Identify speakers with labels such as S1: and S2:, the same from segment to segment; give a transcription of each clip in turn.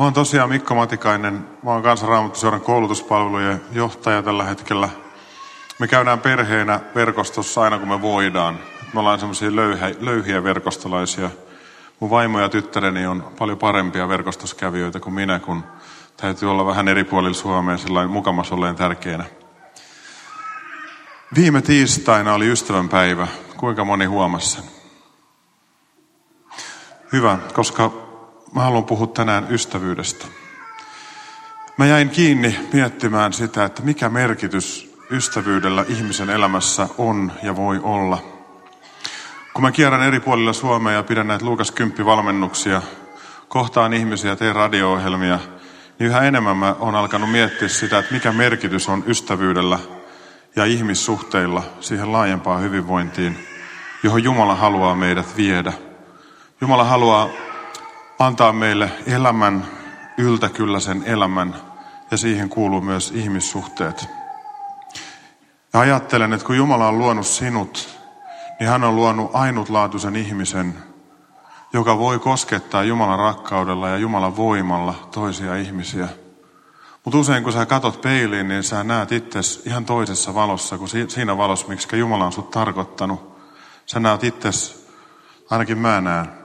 S1: Mä oon tosiaan Mikko Matikainen. Mä oon kansanraamattuseuran koulutuspalvelujen johtaja tällä hetkellä. Me käydään perheenä verkostossa aina kun me voidaan. Me ollaan semmoisia löyhiä, löyhiä verkostolaisia. Mun vaimo ja tyttäreni on paljon parempia verkostoskävijöitä kuin minä, kun täytyy olla vähän eri puolilla Suomea sellainen mukamas olleen tärkeänä. Viime tiistaina oli ystävänpäivä. Kuinka moni huomasi sen? Hyvä, koska mä haluan puhua tänään ystävyydestä. Mä jäin kiinni miettimään sitä, että mikä merkitys ystävyydellä ihmisen elämässä on ja voi olla. Kun mä kierrän eri puolilla Suomea ja pidän näitä Luukas 10 valmennuksia, kohtaan ihmisiä, teen radio-ohjelmia, niin yhä enemmän mä oon alkanut miettiä sitä, että mikä merkitys on ystävyydellä ja ihmissuhteilla siihen laajempaan hyvinvointiin, johon Jumala haluaa meidät viedä. Jumala haluaa antaa meille elämän, yltäkylläisen elämän, ja siihen kuuluu myös ihmissuhteet. Ja ajattelen, että kun Jumala on luonut sinut, niin hän on luonut ainutlaatuisen ihmisen, joka voi koskettaa Jumalan rakkaudella ja Jumalan voimalla toisia ihmisiä. Mutta usein kun sä katot peiliin, niin sä näet itse ihan toisessa valossa kuin siinä valossa, miksi Jumala on sut tarkoittanut. Sä näet itse, ainakin mä näen,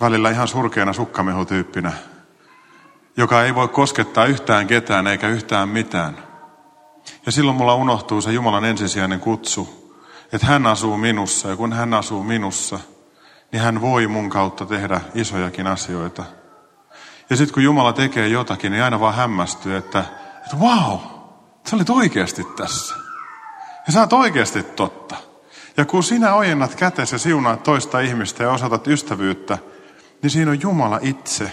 S1: välillä ihan surkeana sukkamehutyyppinä, joka ei voi koskettaa yhtään ketään eikä yhtään mitään. Ja silloin mulla unohtuu se Jumalan ensisijainen kutsu, että hän asuu minussa ja kun hän asuu minussa, niin hän voi mun kautta tehdä isojakin asioita. Ja sitten kun Jumala tekee jotakin, niin aina vaan hämmästyy, että, että wow, sä olit oikeasti tässä. Ja sä oot oikeasti totta. Ja kun sinä ojennat kätesi ja siunaat toista ihmistä ja osoitat ystävyyttä, niin siinä on Jumala itse.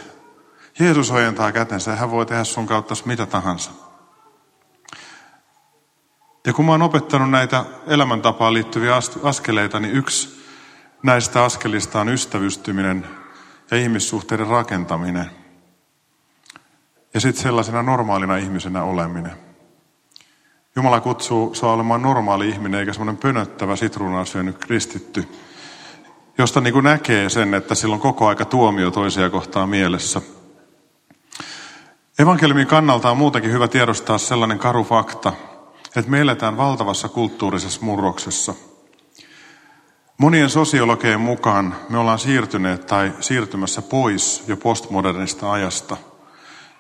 S1: Jeesus ojentaa kätensä ja hän voi tehdä sun kautta mitä tahansa. Ja kun mä oon opettanut näitä elämäntapaan liittyviä askeleita, niin yksi näistä askelista on ystävystyminen ja ihmissuhteiden rakentaminen. Ja sitten sellaisena normaalina ihmisenä oleminen. Jumala kutsuu sua olemaan normaali ihminen, eikä semmoinen pönöttävä sitruunaa syönyt kristitty, josta niin kuin näkee sen, että sillä on koko aika tuomio toisia kohtaa mielessä. Evankeliumin kannalta on muutenkin hyvä tiedostaa sellainen karu fakta, että me eletään valtavassa kulttuurisessa murroksessa. Monien sosiologien mukaan me ollaan siirtyneet tai siirtymässä pois jo postmodernista ajasta.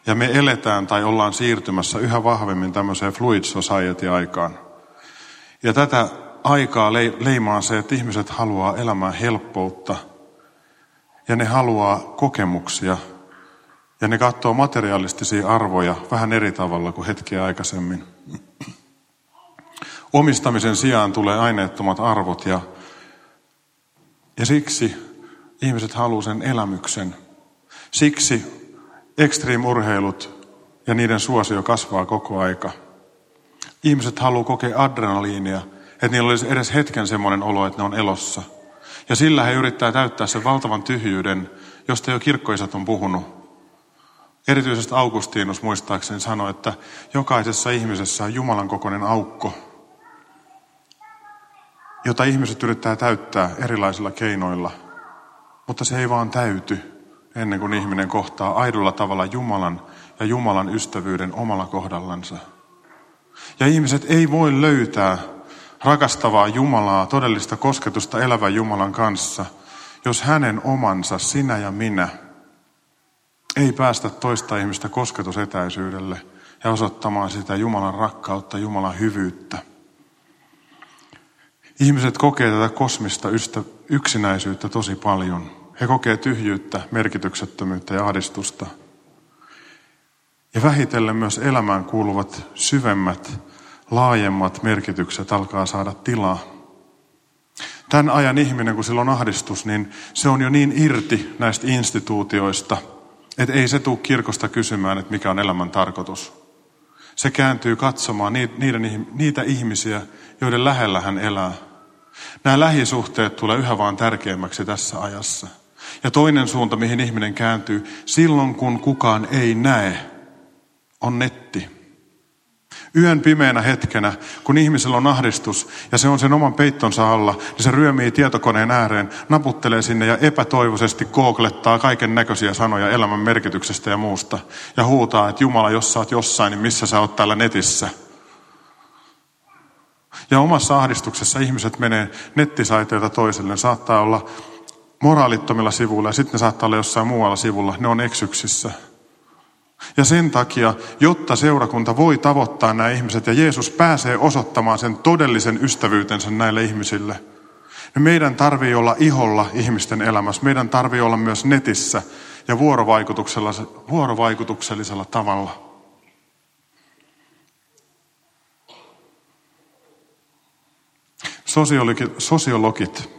S1: Ja me eletään tai ollaan siirtymässä yhä vahvemmin tämmöiseen fluid society-aikaan. Ja tätä aikaa leimaa se, että ihmiset haluaa elämään helppoutta ja ne haluaa kokemuksia ja ne katsoo materialistisia arvoja vähän eri tavalla kuin hetkiä aikaisemmin. Omistamisen sijaan tulee aineettomat arvot ja, ja siksi ihmiset haluaa sen elämyksen. Siksi ekstriimurheilut ja niiden suosio kasvaa koko aika. Ihmiset haluaa kokea adrenaliinia – että niillä olisi edes hetken semmoinen olo, että ne on elossa. Ja sillä he yrittää täyttää sen valtavan tyhjyyden, josta jo kirkkoisat on puhunut. Erityisesti Augustinus muistaakseni sanoi, että jokaisessa ihmisessä on Jumalan kokoinen aukko, jota ihmiset yrittää täyttää erilaisilla keinoilla. Mutta se ei vaan täyty ennen kuin ihminen kohtaa aidolla tavalla Jumalan ja Jumalan ystävyyden omalla kohdallansa. Ja ihmiset ei voi löytää rakastavaa Jumalaa, todellista kosketusta elävän Jumalan kanssa, jos hänen omansa, sinä ja minä, ei päästä toista ihmistä kosketusetäisyydelle ja osoittamaan sitä Jumalan rakkautta, Jumalan hyvyyttä. Ihmiset kokee tätä kosmista ystä, yksinäisyyttä tosi paljon. He kokee tyhjyyttä, merkityksettömyyttä ja ahdistusta. Ja vähitellen myös elämään kuuluvat syvemmät laajemmat merkitykset alkaa saada tilaa. Tämän ajan ihminen, kun sillä on ahdistus, niin se on jo niin irti näistä instituutioista, että ei se tule kirkosta kysymään, että mikä on elämän tarkoitus. Se kääntyy katsomaan niiden, niitä ihmisiä, joiden lähellä hän elää. Nämä lähisuhteet tulee yhä vaan tärkeämmäksi tässä ajassa. Ja toinen suunta, mihin ihminen kääntyy, silloin kun kukaan ei näe, on netti. Yön pimeänä hetkenä, kun ihmisellä on ahdistus ja se on sen oman peittonsa alla, niin se ryömii tietokoneen ääreen, naputtelee sinne ja epätoivoisesti kooklettaa kaiken näköisiä sanoja elämän merkityksestä ja muusta. Ja huutaa, että Jumala, jos sä oot jossain, niin missä sä oot täällä netissä? Ja omassa ahdistuksessa ihmiset menee nettisaiteilta toiselle. Saattaa olla moraalittomilla sivuilla ja sitten ne saattaa olla jossain muualla sivulla. Ne on eksyksissä. Ja sen takia, jotta seurakunta voi tavoittaa nämä ihmiset ja Jeesus pääsee osoittamaan sen todellisen ystävyytensä näille ihmisille, niin meidän tarvii olla iholla ihmisten elämässä. Meidän tarvii olla myös netissä ja vuorovaikutuksellisella tavalla. Sosiologit,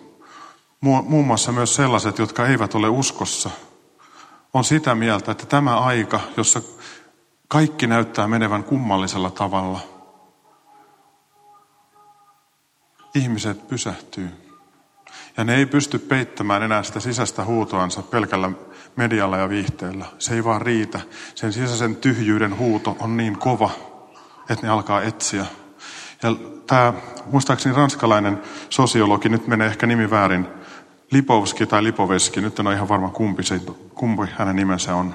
S1: muun muassa myös sellaiset, jotka eivät ole uskossa, on sitä mieltä, että tämä aika, jossa kaikki näyttää menevän kummallisella tavalla, ihmiset pysähtyy. Ja ne ei pysty peittämään enää sitä sisäistä huutoansa pelkällä medialla ja viihteellä. Se ei vaan riitä. Sen sisäisen tyhjyyden huuto on niin kova, että ne alkaa etsiä ja tämä, muistaakseni ranskalainen sosiologi, nyt menee ehkä nimi väärin, Lipovski tai Lipoveski, nyt en ole ihan varma kumpi, se, kumpi hänen nimensä on.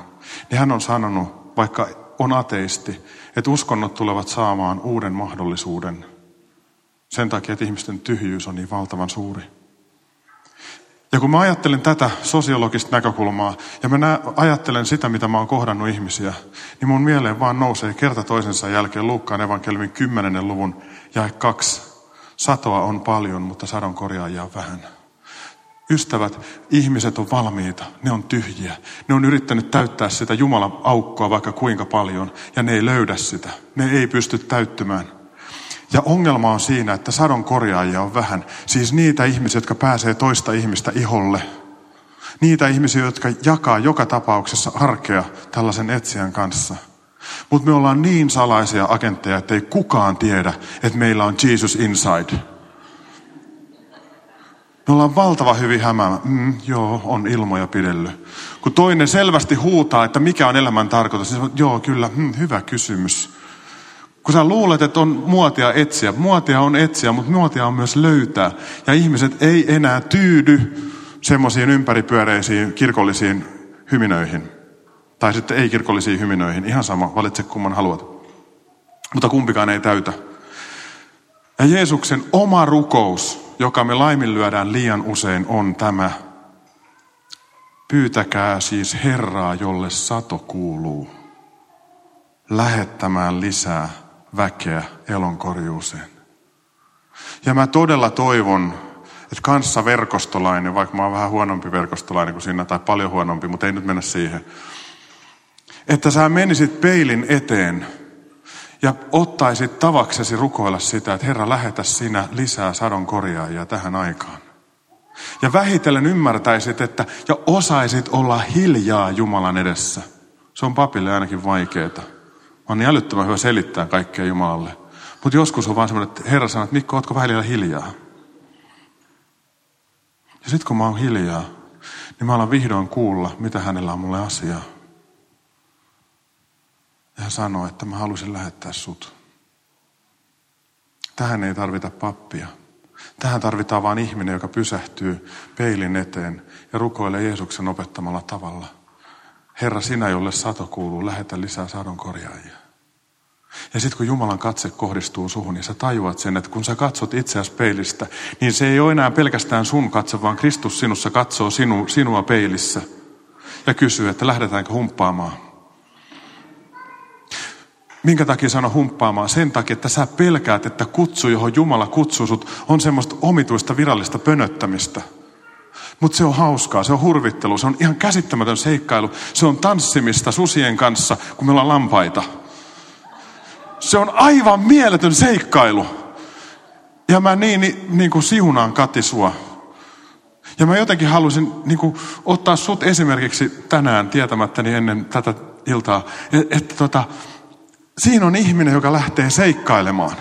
S1: Niin hän on sanonut, vaikka on ateisti, että uskonnot tulevat saamaan uuden mahdollisuuden. Sen takia, että ihmisten tyhjyys on niin valtavan suuri. Ja kun mä ajattelen tätä sosiologista näkökulmaa ja mä ajattelen sitä, mitä mä oon kohdannut ihmisiä, niin mun mieleen vaan nousee kerta toisensa jälkeen Luukkaan evankelmin 10. luvun ja kaksi. Satoa on paljon, mutta sadon korjaajia vähän. Ystävät, ihmiset on valmiita, ne on tyhjiä. Ne on yrittänyt täyttää sitä Jumalan aukkoa vaikka kuinka paljon, ja ne ei löydä sitä. Ne ei pysty täyttymään. Ja ongelma on siinä, että sadon korjaajia on vähän. Siis niitä ihmisiä, jotka pääsee toista ihmistä iholle. Niitä ihmisiä, jotka jakaa joka tapauksessa arkea tällaisen etsijän kanssa. Mutta me ollaan niin salaisia agentteja, että ei kukaan tiedä, että meillä on Jesus inside. Me ollaan valtava hyvin hämäämä. Mm, joo, on ilmoja pidelly. Kun toinen selvästi huutaa, että mikä on elämän tarkoitus, niin joo, kyllä, mm, hyvä kysymys. Kun sä luulet, että on muotia etsiä, muotia on etsiä, mutta muotia on myös löytää. Ja ihmiset ei enää tyydy semmoisiin ympäripyöreisiin kirkollisiin hyminöihin. Tai sitten ei-kirkollisiin hyminöihin. Ihan sama, valitse kumman haluat. Mutta kumpikaan ei täytä. Ja Jeesuksen oma rukous, joka me laiminlyödään liian usein, on tämä. Pyytäkää siis Herraa, jolle sato kuuluu, lähettämään lisää väkeä elonkorjuuseen. Ja mä todella toivon, että kanssa verkostolainen, vaikka mä oon vähän huonompi verkostolainen kuin sinä, tai paljon huonompi, mutta ei nyt mennä siihen. Että sä menisit peilin eteen ja ottaisit tavaksesi rukoilla sitä, että Herra lähetä sinä lisää sadon korjaajia tähän aikaan. Ja vähitellen ymmärtäisit, että ja osaisit olla hiljaa Jumalan edessä. Se on papille ainakin vaikeaa on niin älyttömän hyvä selittää kaikkea Jumalalle. Mutta joskus on vaan semmoinen, että Herra sanoo, että Mikko, ootko välillä hiljaa? Ja sitten kun mä oon hiljaa, niin mä alan vihdoin kuulla, mitä hänellä on mulle asiaa. Ja hän sanoo, että mä halusin lähettää sut. Tähän ei tarvita pappia. Tähän tarvitaan vain ihminen, joka pysähtyy peilin eteen ja rukoilee Jeesuksen opettamalla tavalla – Herra, sinä, jolle sato kuuluu, lähetä lisää sadon korjaajia. Ja sitten kun Jumalan katse kohdistuu suhun, niin sä tajuat sen, että kun sä katsot itseäsi peilistä, niin se ei ole enää pelkästään sun katse, vaan Kristus sinussa katsoo sinu, sinua peilissä ja kysyy, että lähdetäänkö humppaamaan. Minkä takia sano humppaamaan? Sen takia, että sä pelkäät, että kutsu, johon Jumala kutsuu sut, on semmoista omituista virallista pönöttämistä – mutta se on hauskaa, se on hurvittelu, se on ihan käsittämätön seikkailu. Se on tanssimista susien kanssa, kun me ollaan lampaita. Se on aivan mieletön seikkailu. Ja mä niin, niin, niin kuin siunaan katisua. Ja mä jotenkin halusin niin kuin, ottaa sut esimerkiksi tänään tietämättäni ennen tätä iltaa. Että et, tota, siinä on ihminen, joka lähtee seikkailemaan.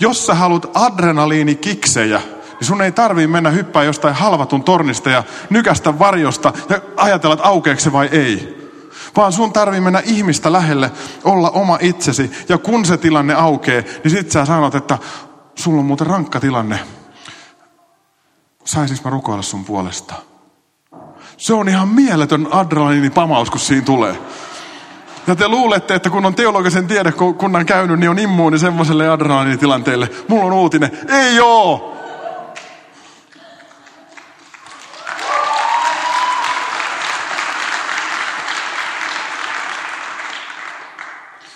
S1: Jos sä haluat adrenaliinikiksejä, niin sun ei tarvii mennä hyppää jostain halvatun tornista ja nykästä varjosta ja ajatella, että aukeeko se vai ei. Vaan sun tarvii mennä ihmistä lähelle, olla oma itsesi. Ja kun se tilanne aukee, niin sit sä sanot, että sulla on muuten rankka tilanne. Saisis mä rukoilla sun puolesta? Se on ihan mieletön adrenaliinipamaus, kun siinä tulee. Ja te luulette, että kun on teologisen tiedekunnan käynyt, niin on immuuni semmoiselle adrenaliinitilanteelle. Mulla on uutinen. Ei oo!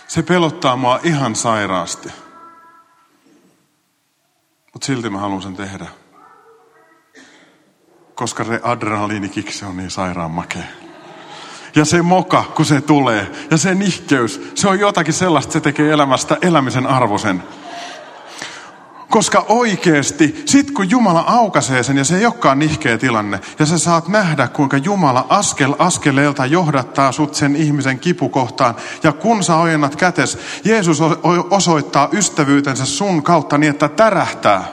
S1: Se pelottaa mua ihan sairaasti. Mutta silti mä haluan sen tehdä. Koska se adrenaliinikiksi on niin sairaan makea. Ja se moka, kun se tulee. Ja se nihkeys. Se on jotakin sellaista, se tekee elämästä elämisen arvoisen. Koska oikeasti, sit kun Jumala aukaisee sen ja se ei olekaan nihkeä tilanne, ja sä saat nähdä, kuinka Jumala askel askeleelta johdattaa sut sen ihmisen kipukohtaan, ja kun sä ojennat kätes, Jeesus osoittaa ystävyytensä sun kautta niin, että tärähtää.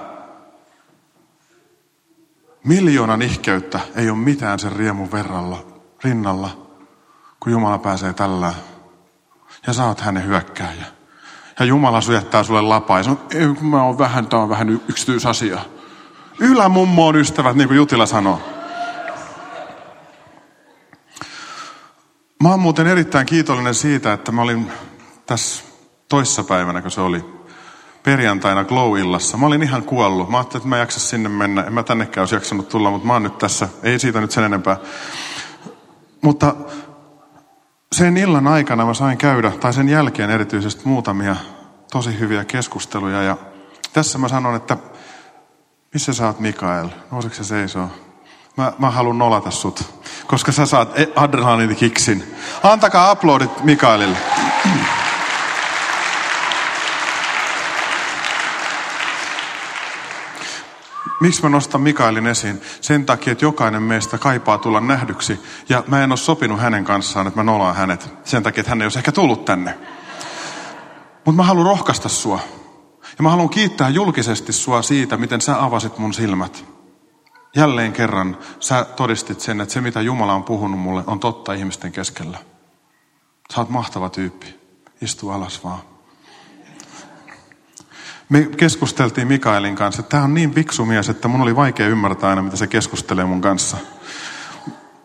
S1: Miljoona nihkeyttä ei ole mitään sen riemun verralla, rinnalla, kun Jumala pääsee tällä. Ja oot hänen hyökkääjä ja Jumala syöttää sulle lapaa. Ja sanoo, kun mä oon vähän, tää on vähän yksityisasia. Ylämummo on ystävät, niin kuin Jutila sanoo. Mä oon muuten erittäin kiitollinen siitä, että mä olin tässä toissapäivänä, kun se oli perjantaina Glow-illassa. Mä olin ihan kuollut. Mä ajattelin, että mä jaksa sinne mennä. En mä tännekään olisi jaksanut tulla, mutta mä oon nyt tässä. Ei siitä nyt sen enempää. Mutta sen illan aikana mä sain käydä, tai sen jälkeen erityisesti muutamia tosi hyviä keskusteluja. Ja tässä mä sanon, että missä sä oot Mikael? Nousitko se seisoo? Mä, mä haluan nolata sut, koska sä saat e- adrenaliinikiksin. Antakaa aplodit Mikaelille. Miksi mä nostan Mikaelin esiin? Sen takia, että jokainen meistä kaipaa tulla nähdyksi. Ja mä en ole sopinut hänen kanssaan, että mä nolaan hänet. Sen takia, että hän ei olisi ehkä tullut tänne. Mutta mä haluan rohkaista sua. Ja mä haluan kiittää julkisesti sua siitä, miten sä avasit mun silmät. Jälleen kerran sä todistit sen, että se mitä Jumala on puhunut mulle on totta ihmisten keskellä. Sä oot mahtava tyyppi. Istu alas vaan. Me keskusteltiin Mikaelin kanssa, että tämä on niin fiksu mies, että mun oli vaikea ymmärtää aina, mitä se keskustelee mun kanssa.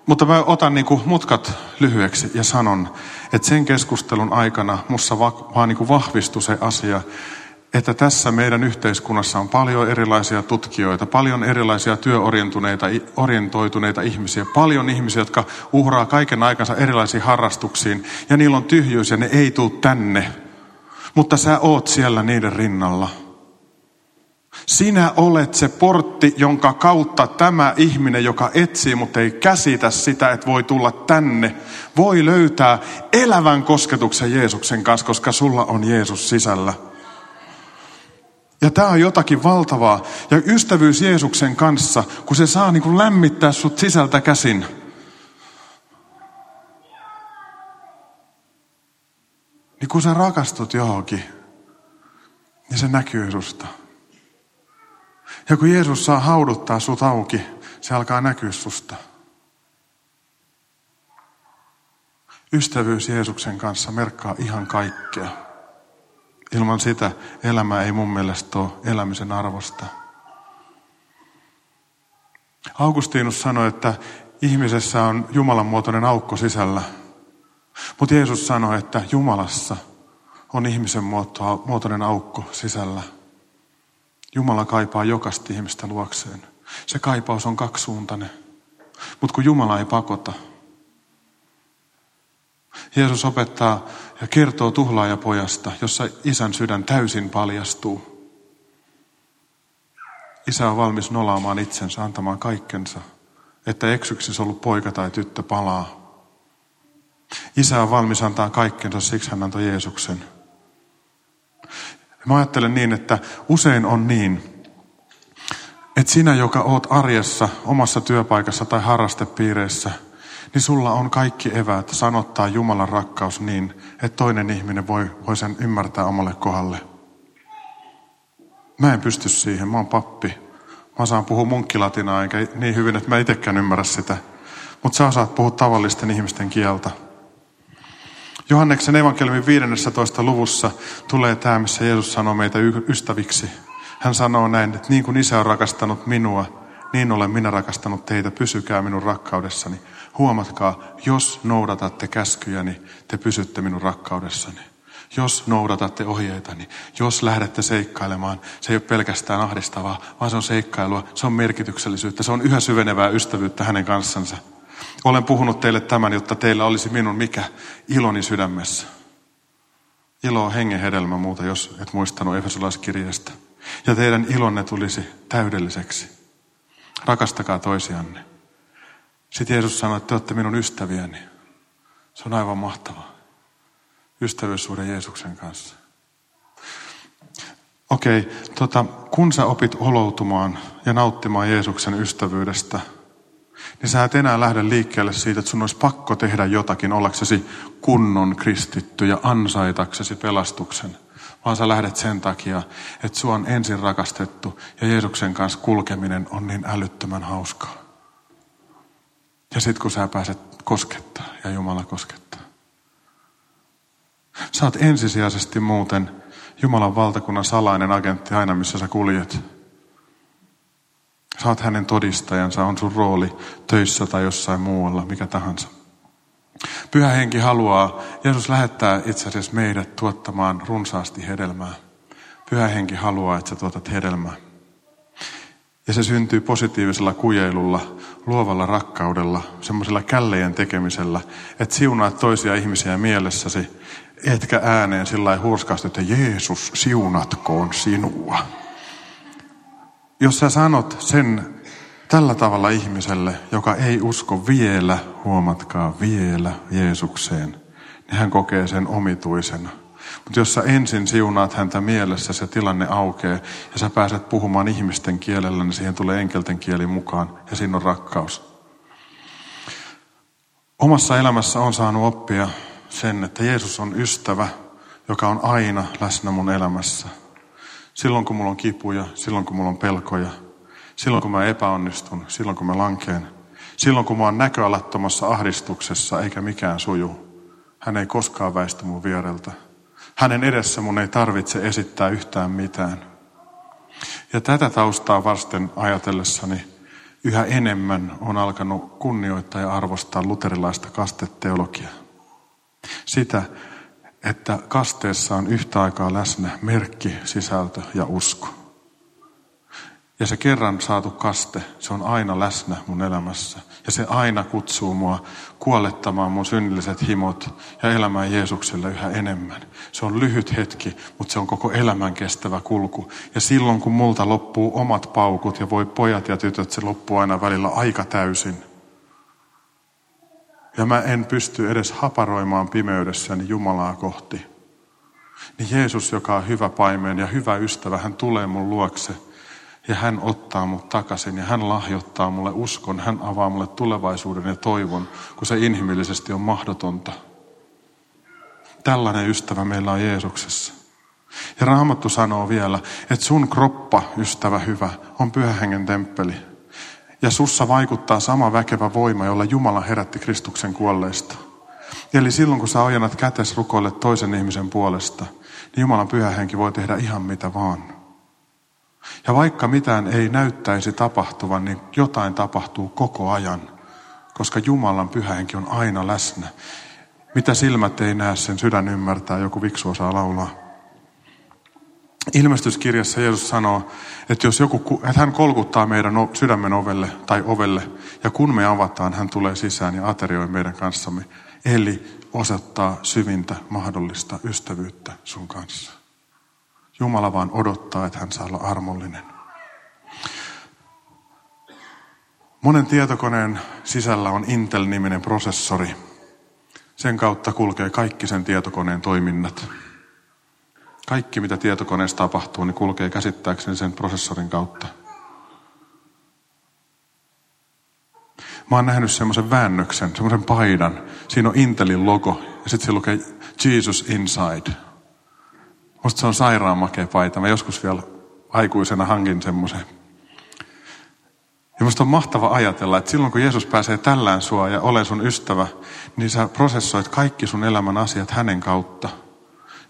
S1: Mutta mä otan niin kuin mutkat lyhyeksi ja sanon, että sen keskustelun aikana mussa va- vaan niin kuin vahvistui se asia, että tässä meidän yhteiskunnassa on paljon erilaisia tutkijoita, paljon erilaisia työorientuneita, orientoituneita ihmisiä, paljon ihmisiä, jotka uhraa kaiken aikansa erilaisiin harrastuksiin, ja niillä on tyhjyys ja ne ei tule tänne mutta sä oot siellä niiden rinnalla. Sinä olet se portti, jonka kautta tämä ihminen, joka etsii, mutta ei käsitä sitä, että voi tulla tänne, voi löytää elävän kosketuksen Jeesuksen kanssa, koska sulla on Jeesus sisällä. Ja tämä on jotakin valtavaa. Ja ystävyys Jeesuksen kanssa, kun se saa niin kuin lämmittää sut sisältä käsin – Niin kun sä rakastut johonkin, niin se näkyy susta. Ja kun Jeesus saa hauduttaa sut auki, se alkaa näkyä susta. Ystävyys Jeesuksen kanssa merkkaa ihan kaikkea. Ilman sitä elämä ei mun mielestä ole elämisen arvosta. Augustinus sanoi, että ihmisessä on Jumalan muotoinen aukko sisällä – mutta Jeesus sanoi, että Jumalassa on ihmisen muotoinen aukko sisällä. Jumala kaipaa jokaista ihmistä luokseen. Se kaipaus on kaksisuuntainen. Mutta kun Jumala ei pakota, Jeesus opettaa ja kertoo tuhlaajapojasta, jossa isän sydän täysin paljastuu. Isä on valmis nolaamaan itsensä, antamaan kaikkensa, että eksyksissä ollut poika tai tyttö palaa Isä on valmis antaa kaikkensa, siksi hän antoi Jeesuksen. Mä ajattelen niin, että usein on niin, että sinä, joka oot arjessa, omassa työpaikassa tai harrastepiireissä, niin sulla on kaikki eväät sanottaa Jumalan rakkaus niin, että toinen ihminen voi, voi sen ymmärtää omalle kohdalle. Mä en pysty siihen, mä oon pappi. Mä saan puhua munkkilatinaa, eikä niin hyvin, että mä itsekään ymmärrä sitä. Mutta sä osaat puhua tavallisten ihmisten kieltä. Johanneksen evankeliumin 15. luvussa tulee tämä, missä Jeesus sanoo meitä ystäviksi. Hän sanoo näin, että niin kuin isä on rakastanut minua, niin olen minä rakastanut teitä, pysykää minun rakkaudessani. Huomatkaa, jos noudatatte käskyjäni, te pysytte minun rakkaudessani. Jos noudatatte ohjeitani, jos lähdette seikkailemaan, se ei ole pelkästään ahdistavaa, vaan se on seikkailua, se on merkityksellisyyttä, se on yhä syvenevää ystävyyttä hänen kanssansa. Olen puhunut teille tämän, jotta teillä olisi minun mikä iloni sydämessä. Ilo on hengen hedelmä muuta, jos et muistanut Efesolaiskirjeestä. Ja teidän ilonne tulisi täydelliseksi. Rakastakaa toisianne. Sitten Jeesus sanoi, että te olette minun ystäviäni. Se on aivan mahtavaa. Ystävyyssuhde Jeesuksen kanssa. Okei, tota, kun sä opit oloutumaan ja nauttimaan Jeesuksen ystävyydestä, niin sä et enää lähde liikkeelle siitä, että sun olisi pakko tehdä jotakin ollaksesi kunnon kristitty ja ansaitaksesi pelastuksen. Vaan sä lähdet sen takia, että sua on ensin rakastettu ja Jeesuksen kanssa kulkeminen on niin älyttömän hauskaa. Ja sitten kun sä pääset koskettaa ja Jumala koskettaa. Sä oot ensisijaisesti muuten Jumalan valtakunnan salainen agentti aina, missä sä kuljet. Oot hänen todistajansa, on sun rooli töissä tai jossain muualla, mikä tahansa. Pyhä henki haluaa, Jeesus lähettää itse asiassa meidät tuottamaan runsaasti hedelmää. Pyhä henki haluaa, että sä tuotat hedelmää. Ja se syntyy positiivisella kujeilulla, luovalla rakkaudella, semmoisella källejen tekemisellä, että siunaat toisia ihmisiä mielessäsi, etkä ääneen sillä hurskaasti, että Jeesus siunatkoon sinua. Jos sä sanot sen tällä tavalla ihmiselle, joka ei usko vielä, huomatkaa vielä Jeesukseen, niin hän kokee sen omituisena. Mutta jos sä ensin siunaat häntä mielessä, se tilanne aukeaa ja sä pääset puhumaan ihmisten kielellä, niin siihen tulee enkelten kieli mukaan ja siinä on rakkaus. Omassa elämässä on saanut oppia sen, että Jeesus on ystävä, joka on aina läsnä mun elämässä. Silloin kun mulla on kipuja, silloin kun mulla on pelkoja, silloin kun mä epäonnistun, silloin kun mä lankeen, silloin kun mä oon näköalattomassa ahdistuksessa eikä mikään suju. Hän ei koskaan väistä mun viereltä. Hänen edessä mun ei tarvitse esittää yhtään mitään. Ja tätä taustaa vasten ajatellessani yhä enemmän on alkanut kunnioittaa ja arvostaa luterilaista kasteteologiaa. Sitä, että kasteessa on yhtä aikaa läsnä merkki, sisältö ja usko. Ja se kerran saatu kaste, se on aina läsnä mun elämässä. Ja se aina kutsuu mua kuolettamaan mun synnilliset himot ja elämään Jeesukselle yhä enemmän. Se on lyhyt hetki, mutta se on koko elämän kestävä kulku. Ja silloin kun multa loppuu omat paukut ja voi pojat ja tytöt, se loppuu aina välillä aika täysin. Ja mä en pysty edes haparoimaan pimeydessäni Jumalaa kohti. Niin Jeesus, joka on hyvä paimen ja hyvä ystävä, hän tulee mun luokse – ja hän ottaa mut takaisin ja hän lahjoittaa mulle uskon. Hän avaa mulle tulevaisuuden ja toivon, kun se inhimillisesti on mahdotonta. Tällainen ystävä meillä on Jeesuksessa. Ja Raamattu sanoo vielä, että sun kroppa, ystävä hyvä, on pyhähengen temppeli. Ja sussa vaikuttaa sama väkevä voima, jolla Jumala herätti Kristuksen kuolleista. Eli silloin, kun sä ojennat kätes rukoille toisen ihmisen puolesta, niin Jumalan pyhähenki voi tehdä ihan mitä vaan. Ja vaikka mitään ei näyttäisi tapahtuvan, niin jotain tapahtuu koko ajan, koska Jumalan pyhähenki on aina läsnä. Mitä silmät ei näe, sen sydän ymmärtää, joku viksu osaa laulaa. Ilmestyskirjassa Jeesus sanoo, että jos joku, että hän kolkuttaa meidän sydämen ovelle tai ovelle, ja kun me avataan, hän tulee sisään ja aterioi meidän kanssamme. Eli osoittaa syvintä mahdollista ystävyyttä sun kanssa. Jumala vaan odottaa, että hän saa olla armollinen. Monen tietokoneen sisällä on Intel-niminen prosessori. Sen kautta kulkee kaikki sen tietokoneen toiminnat. Kaikki, mitä tietokoneessa tapahtuu, niin kulkee käsittääkseni sen prosessorin kautta. Mä oon nähnyt semmoisen väännöksen, semmoisen paidan. Siinä on Intelin logo ja sitten se lukee Jesus Inside. Musta se on sairaan makea paita. Mä joskus vielä aikuisena hankin semmoisen. Ja musta on mahtava ajatella, että silloin kun Jeesus pääsee tällään sua ja ole sun ystävä, niin sä prosessoit kaikki sun elämän asiat hänen kautta.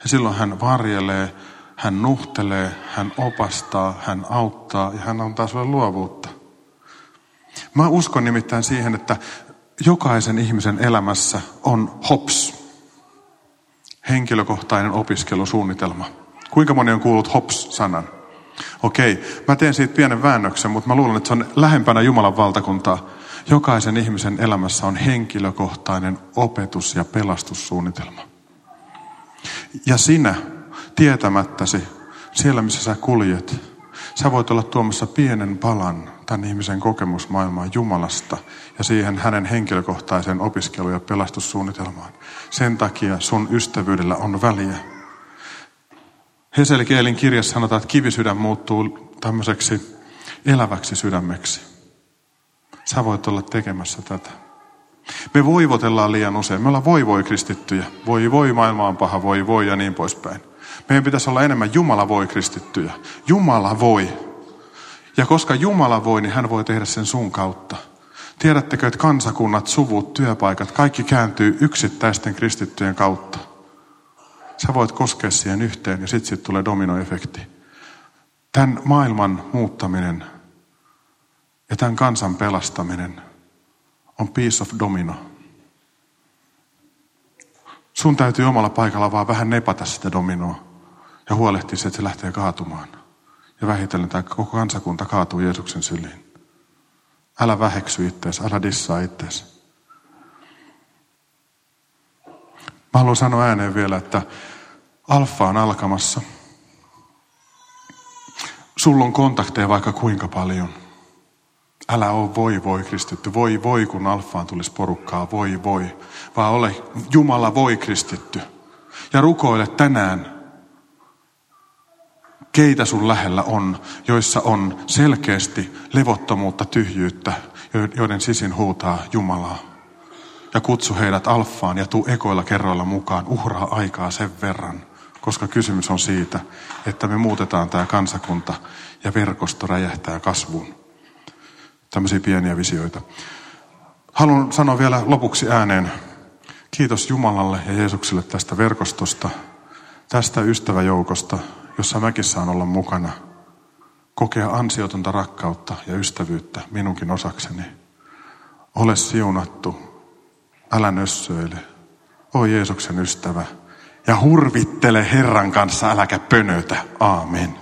S1: Ja silloin hän varjelee, hän nuhtelee, hän opastaa, hän auttaa ja hän antaa sulle luovuutta. Mä uskon nimittäin siihen, että jokaisen ihmisen elämässä on HOPS, henkilökohtainen opiskelusuunnitelma. Kuinka moni on kuullut HOPS-sanan? Okei, mä teen siitä pienen väännöksen, mutta mä luulen, että se on lähempänä Jumalan valtakuntaa. Jokaisen ihmisen elämässä on henkilökohtainen opetus- ja pelastussuunnitelma. Ja sinä, tietämättäsi, siellä missä sä kuljet, sä voit olla tuomassa pienen palan tämän ihmisen kokemusmaailmaan Jumalasta ja siihen hänen henkilökohtaisen opiskelu- ja pelastussuunnitelmaan. Sen takia sun ystävyydellä on väliä. Heselkeelin kirjassa sanotaan, että kivisydän muuttuu tämmöiseksi eläväksi sydämeksi. Sä voit olla tekemässä tätä. Me voivotellaan liian usein. Me ollaan voi voi kristittyjä. Voi voi, maailma on paha, voi voi ja niin poispäin. Meidän pitäisi olla enemmän Jumala voi kristittyjä. Jumala voi. Ja koska Jumala voi, niin hän voi tehdä sen sun kautta. Tiedättekö, että kansakunnat, suvut, työpaikat, kaikki kääntyy yksittäisten kristittyjen kautta. Sä voit koskea siihen yhteen ja sitten sit tulee dominoefekti. Tämän maailman muuttaminen ja tämän kansan pelastaminen on piece of domino. Sun täytyy omalla paikalla vaan vähän nepata sitä dominoa ja huolehtia että se lähtee kaatumaan. Ja vähitellen tämä koko kansakunta kaatuu Jeesuksen syliin. Älä väheksy itseäsi, älä dissaa itseäsi. Mä haluan sanoa ääneen vielä, että alfa on alkamassa. Sulla on kontakteja vaikka kuinka paljon. Älä ole voi voi kristitty, voi voi kun alfaan tulisi porukkaa, voi voi. Vaan ole Jumala voi kristitty. Ja rukoile tänään, keitä sun lähellä on, joissa on selkeästi levottomuutta, tyhjyyttä, joiden sisin huutaa Jumalaa. Ja kutsu heidät alfaan ja tuu ekoilla kerroilla mukaan, uhraa aikaa sen verran, koska kysymys on siitä, että me muutetaan tämä kansakunta ja verkosto räjähtää kasvuun. Tämmöisiä pieniä visioita. Haluan sanoa vielä lopuksi ääneen, kiitos Jumalalle ja Jeesukselle tästä verkostosta, tästä ystäväjoukosta, jossa mäkin saan olla mukana, kokea ansiotonta rakkautta ja ystävyyttä minunkin osakseni. Ole siunattu, älä nössöile, o Jeesuksen ystävä, ja hurvittele Herran kanssa, äläkä pönötä. Aamen.